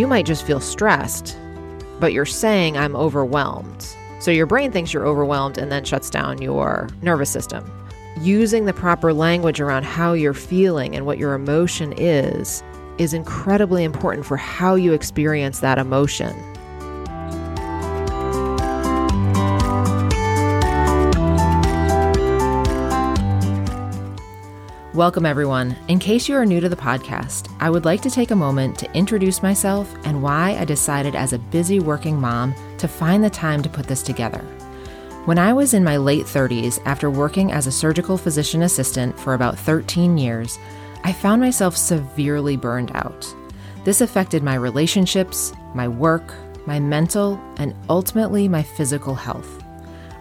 You might just feel stressed, but you're saying, I'm overwhelmed. So your brain thinks you're overwhelmed and then shuts down your nervous system. Using the proper language around how you're feeling and what your emotion is is incredibly important for how you experience that emotion. Welcome, everyone. In case you are new to the podcast, I would like to take a moment to introduce myself and why I decided as a busy working mom to find the time to put this together. When I was in my late 30s, after working as a surgical physician assistant for about 13 years, I found myself severely burned out. This affected my relationships, my work, my mental, and ultimately my physical health.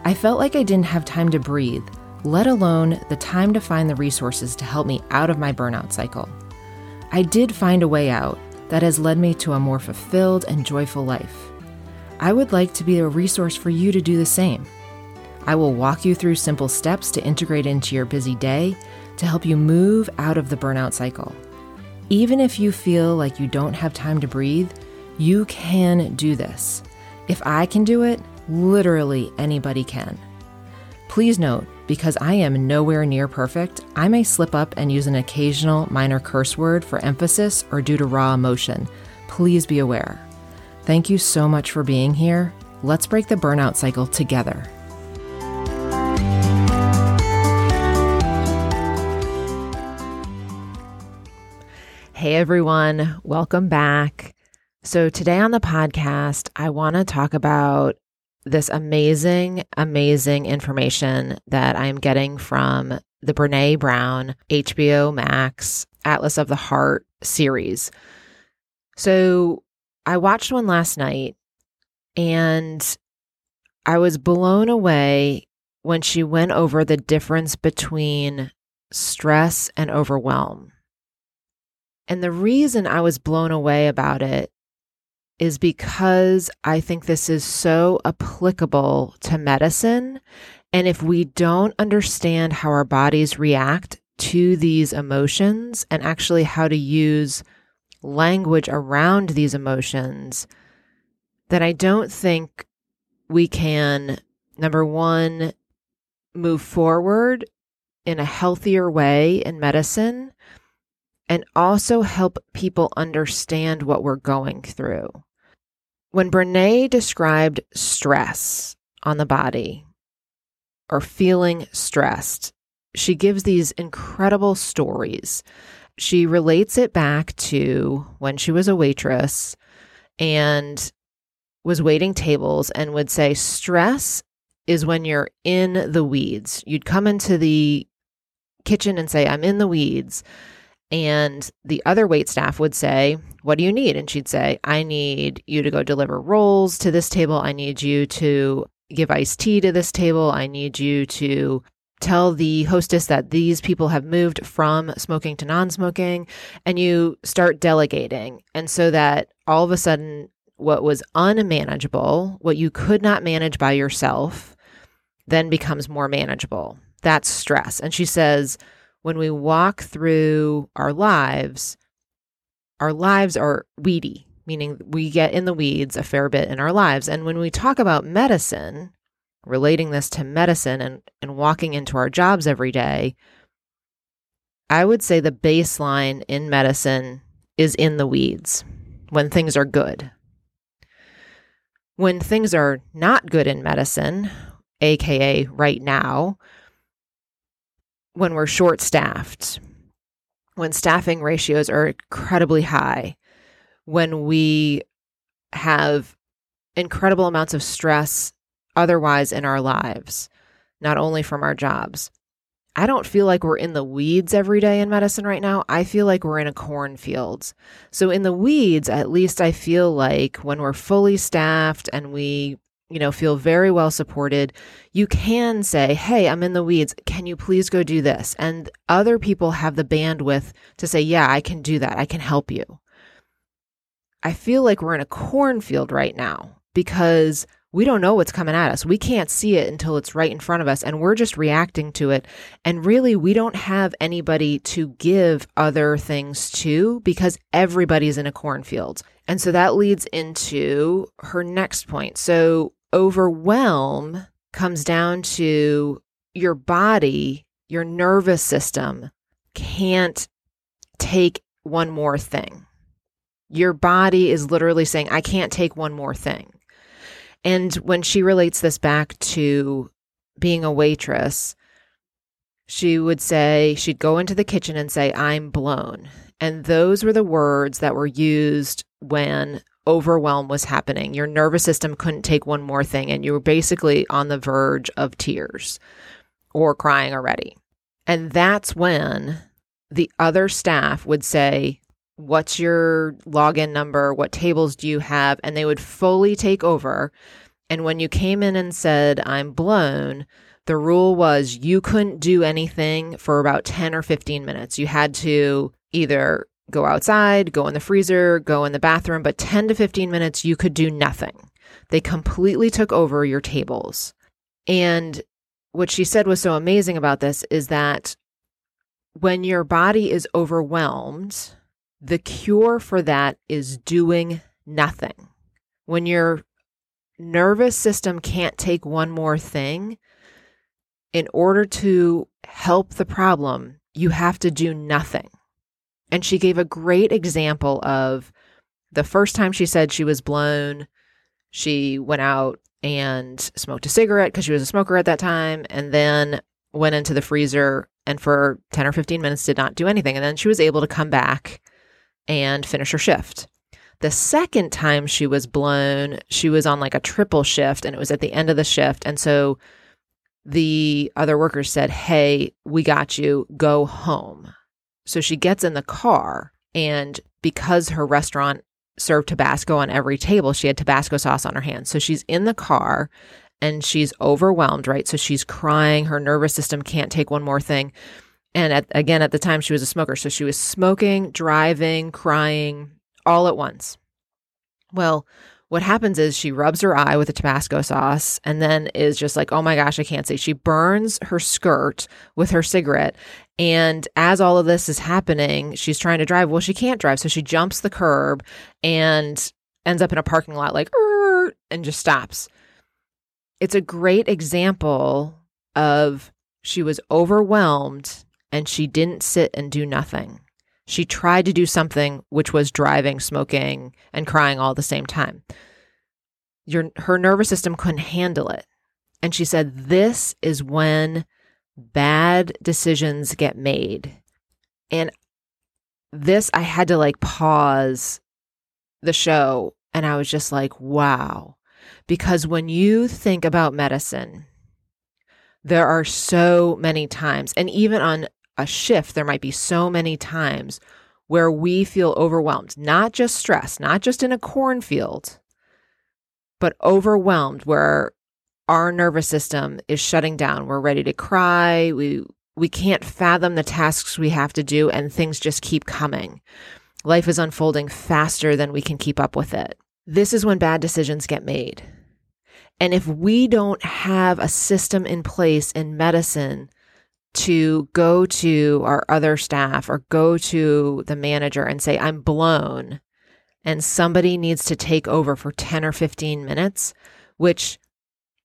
I felt like I didn't have time to breathe let alone the time to find the resources to help me out of my burnout cycle. I did find a way out that has led me to a more fulfilled and joyful life. I would like to be a resource for you to do the same. I will walk you through simple steps to integrate into your busy day to help you move out of the burnout cycle. Even if you feel like you don't have time to breathe, you can do this. If I can do it, literally anybody can. Please note, because I am nowhere near perfect, I may slip up and use an occasional minor curse word for emphasis or due to raw emotion. Please be aware. Thank you so much for being here. Let's break the burnout cycle together. Hey everyone, welcome back. So, today on the podcast, I want to talk about this amazing, amazing information that I'm getting from the Brené Brown HBO Max Atlas of the Heart series. So I watched one last night and I was blown away when she went over the difference between stress and overwhelm. And the reason I was blown away about it is because I think this is so applicable to medicine. And if we don't understand how our bodies react to these emotions and actually how to use language around these emotions, then I don't think we can, number one, move forward in a healthier way in medicine and also help people understand what we're going through. When Brené described stress on the body or feeling stressed, she gives these incredible stories. She relates it back to when she was a waitress and was waiting tables and would say, Stress is when you're in the weeds. You'd come into the kitchen and say, I'm in the weeds. And the other wait staff would say, What do you need? And she'd say, I need you to go deliver rolls to this table. I need you to give iced tea to this table. I need you to tell the hostess that these people have moved from smoking to non smoking. And you start delegating. And so that all of a sudden, what was unmanageable, what you could not manage by yourself, then becomes more manageable. That's stress. And she says, when we walk through our lives, our lives are weedy, meaning we get in the weeds a fair bit in our lives. And when we talk about medicine, relating this to medicine and, and walking into our jobs every day, I would say the baseline in medicine is in the weeds when things are good. When things are not good in medicine, AKA right now, when we're short staffed, when staffing ratios are incredibly high, when we have incredible amounts of stress otherwise in our lives, not only from our jobs. I don't feel like we're in the weeds every day in medicine right now. I feel like we're in a cornfield. So, in the weeds, at least I feel like when we're fully staffed and we you know, feel very well supported, you can say, Hey, I'm in the weeds. Can you please go do this? And other people have the bandwidth to say, Yeah, I can do that. I can help you. I feel like we're in a cornfield right now because we don't know what's coming at us. We can't see it until it's right in front of us and we're just reacting to it. And really, we don't have anybody to give other things to because everybody's in a cornfield. And so that leads into her next point. So, overwhelm comes down to your body, your nervous system can't take one more thing. Your body is literally saying, I can't take one more thing. And when she relates this back to being a waitress, she would say, she'd go into the kitchen and say, I'm blown. And those were the words that were used when overwhelm was happening. Your nervous system couldn't take one more thing, and you were basically on the verge of tears or crying already. And that's when the other staff would say, What's your login number? What tables do you have? And they would fully take over. And when you came in and said, I'm blown, the rule was you couldn't do anything for about 10 or 15 minutes. You had to either go outside, go in the freezer, go in the bathroom, but 10 to 15 minutes, you could do nothing. They completely took over your tables. And what she said was so amazing about this is that when your body is overwhelmed, the cure for that is doing nothing. When your nervous system can't take one more thing, in order to help the problem, you have to do nothing. And she gave a great example of the first time she said she was blown, she went out and smoked a cigarette because she was a smoker at that time, and then went into the freezer and for 10 or 15 minutes did not do anything. And then she was able to come back and finish her shift. The second time she was blown, she was on like a triple shift and it was at the end of the shift. And so the other workers said, Hey, we got you, go home. So she gets in the car and because her restaurant served Tabasco on every table. She had Tabasco sauce on her hands. So she's in the car and she's overwhelmed, right? So she's crying. Her nervous system can't take one more thing. And at, again, at the time, she was a smoker. So she was smoking, driving, crying all at once. Well, what happens is she rubs her eye with the Tabasco sauce and then is just like, oh my gosh, I can't see. She burns her skirt with her cigarette. And as all of this is happening, she's trying to drive. Well, she can't drive. So she jumps the curb and ends up in a parking lot, like, and just stops. It's a great example of she was overwhelmed and she didn't sit and do nothing. She tried to do something which was driving, smoking, and crying all at the same time. Your, her nervous system couldn't handle it. And she said, This is when bad decisions get made. And this, I had to like pause the show and I was just like, wow. Because when you think about medicine, there are so many times, and even on a shift, there might be so many times where we feel overwhelmed, not just stress, not just in a cornfield, but overwhelmed where our nervous system is shutting down. We're ready to cry. We we can't fathom the tasks we have to do and things just keep coming. Life is unfolding faster than we can keep up with it. This is when bad decisions get made. And if we don't have a system in place in medicine to go to our other staff or go to the manager and say, I'm blown and somebody needs to take over for 10 or 15 minutes, which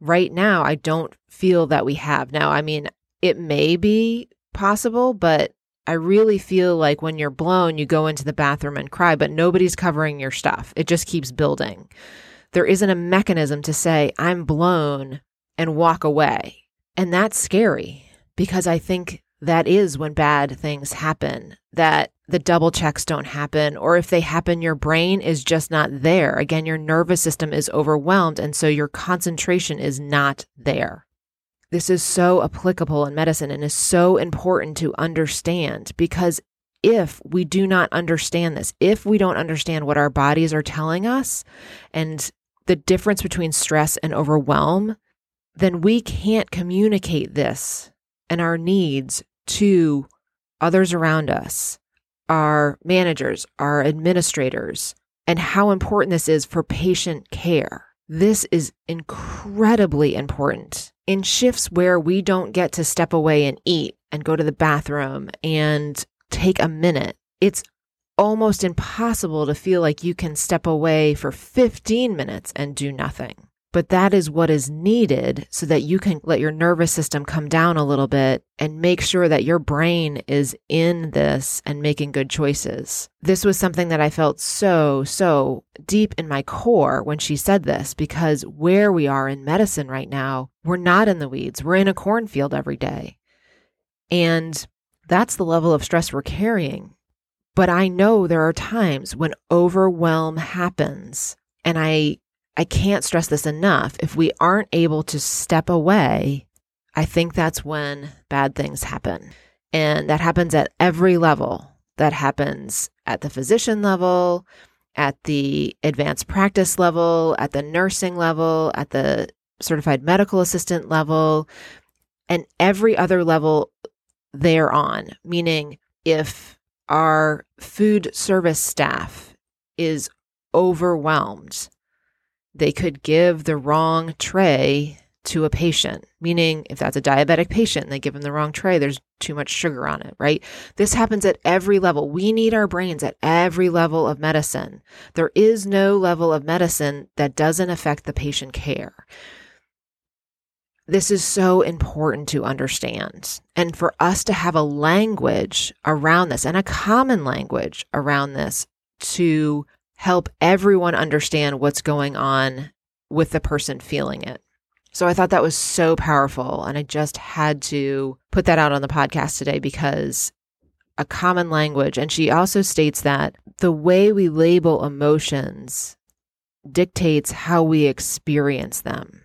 right now I don't feel that we have. Now, I mean, it may be possible, but I really feel like when you're blown, you go into the bathroom and cry, but nobody's covering your stuff. It just keeps building. There isn't a mechanism to say, I'm blown and walk away. And that's scary because I think that is when bad things happen, that the double checks don't happen, or if they happen, your brain is just not there. Again, your nervous system is overwhelmed, and so your concentration is not there. This is so applicable in medicine and is so important to understand because if we do not understand this, if we don't understand what our bodies are telling us and the difference between stress and overwhelm, then we can't communicate this and our needs to others around us, our managers, our administrators, and how important this is for patient care. This is incredibly important in shifts where we don't get to step away and eat and go to the bathroom and take a minute. It's almost impossible to feel like you can step away for 15 minutes and do nothing. But that is what is needed so that you can let your nervous system come down a little bit and make sure that your brain is in this and making good choices. This was something that I felt so, so deep in my core when she said this because where we are in medicine right now, we're not in the weeds. We're in a cornfield every day. And that's the level of stress we're carrying. But I know there are times when overwhelm happens and I I can't stress this enough. If we aren't able to step away, I think that's when bad things happen. And that happens at every level. That happens at the physician level, at the advanced practice level, at the nursing level, at the certified medical assistant level, and every other level thereon. Meaning, if our food service staff is overwhelmed they could give the wrong tray to a patient, meaning if that's a diabetic patient and they give them the wrong tray, there's too much sugar on it, right? This happens at every level. We need our brains at every level of medicine. There is no level of medicine that doesn't affect the patient care. This is so important to understand. And for us to have a language around this and a common language around this to help everyone understand what's going on with the person feeling it. So I thought that was so powerful. And I just had to put that out on the podcast today because a common language. And she also states that the way we label emotions dictates how we experience them.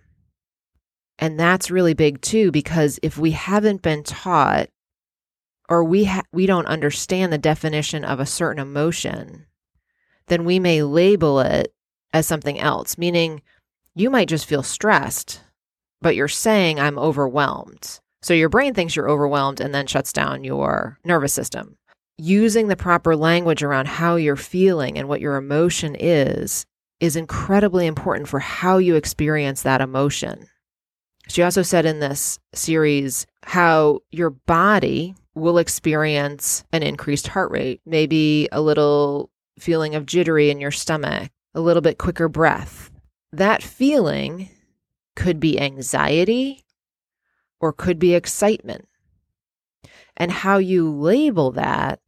And that's really big too, because if we haven't been taught or we ha- we don't understand the definition of a certain emotion, then we may label it as something else, meaning you might just feel stressed, but you're saying, I'm overwhelmed. So your brain thinks you're overwhelmed and then shuts down your nervous system. Using the proper language around how you're feeling and what your emotion is is incredibly important for how you experience that emotion. She also said in this series how your body will experience an increased heart rate, maybe a little feeling of jittery in your stomach, a little bit quicker breath. That feeling could be anxiety or could be excitement. And how you label that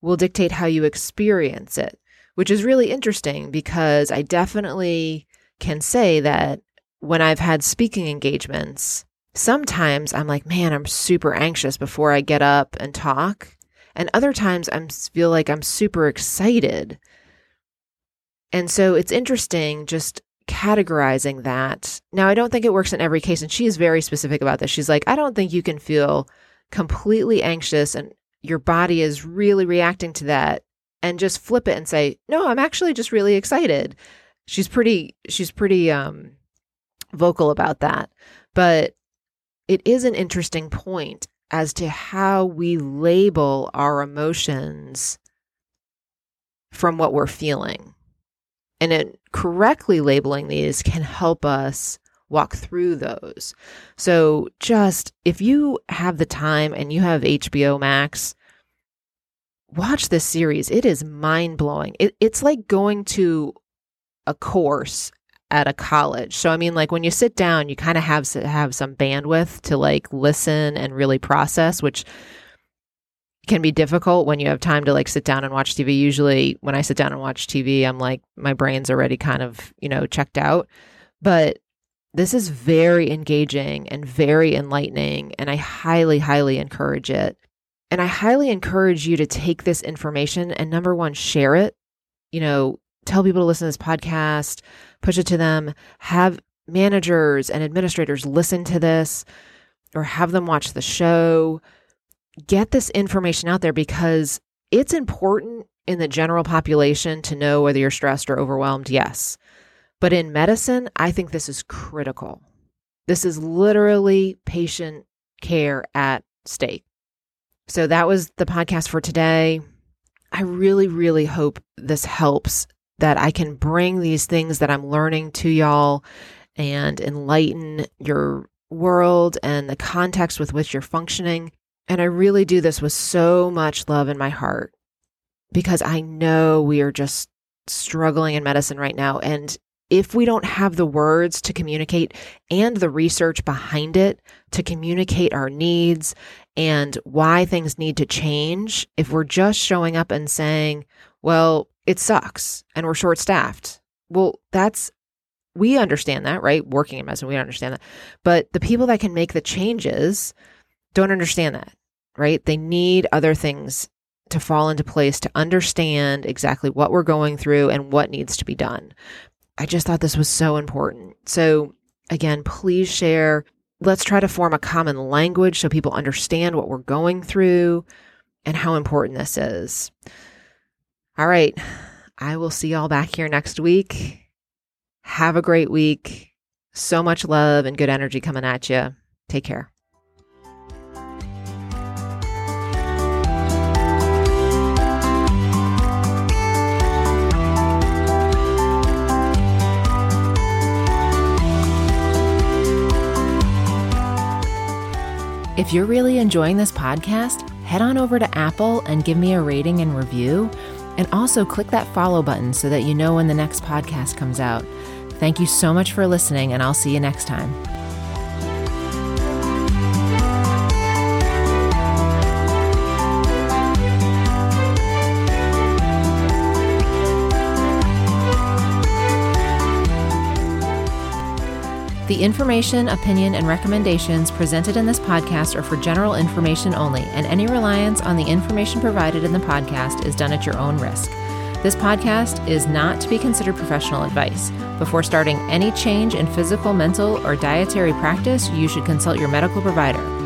will dictate how you experience it, which is really interesting because I definitely can say that when I've had speaking engagements, sometimes I'm like, man, I'm super anxious before I get up and talk. And other times I feel like I'm super excited. And so it's interesting just categorizing that. Now, I don't think it works in every case. And she is very specific about this. She's like, I don't think you can feel completely anxious and your body is really reacting to that and just flip it and say, no, I'm actually just really excited. She's pretty, she's pretty, um, vocal about that. But it is an interesting point as to how we label our emotions from what we're feeling. And it, correctly labeling these can help us walk through those. So, just if you have the time and you have HBO Max, watch this series. It is mind blowing. It, it's like going to a course at a college. So I mean like when you sit down, you kind of have have some bandwidth to like listen and really process, which can be difficult when you have time to like sit down and watch TV. Usually when I sit down and watch TV, I'm like my brain's already kind of, you know, checked out. But this is very engaging and very enlightening and I highly highly encourage it. And I highly encourage you to take this information and number 1 share it. You know, tell people to listen to this podcast, push it to them, have managers and administrators listen to this or have them watch the show. Get this information out there because it's important in the general population to know whether you're stressed or overwhelmed, yes. But in medicine, I think this is critical. This is literally patient care at stake. So that was the podcast for today. I really, really hope this helps that I can bring these things that I'm learning to y'all and enlighten your world and the context with which you're functioning. And I really do this with so much love in my heart because I know we are just struggling in medicine right now. And if we don't have the words to communicate and the research behind it to communicate our needs and why things need to change, if we're just showing up and saying, well, it sucks and we're short staffed, well, that's, we understand that, right? Working in medicine, we understand that. But the people that can make the changes don't understand that, right? They need other things to fall into place to understand exactly what we're going through and what needs to be done. I just thought this was so important. So, again, please share. Let's try to form a common language so people understand what we're going through and how important this is. All right. I will see y'all back here next week. Have a great week. So much love and good energy coming at you. Take care. If you're really enjoying this podcast, head on over to Apple and give me a rating and review. And also click that follow button so that you know when the next podcast comes out. Thank you so much for listening, and I'll see you next time. The information, opinion, and recommendations presented in this podcast are for general information only, and any reliance on the information provided in the podcast is done at your own risk. This podcast is not to be considered professional advice. Before starting any change in physical, mental, or dietary practice, you should consult your medical provider.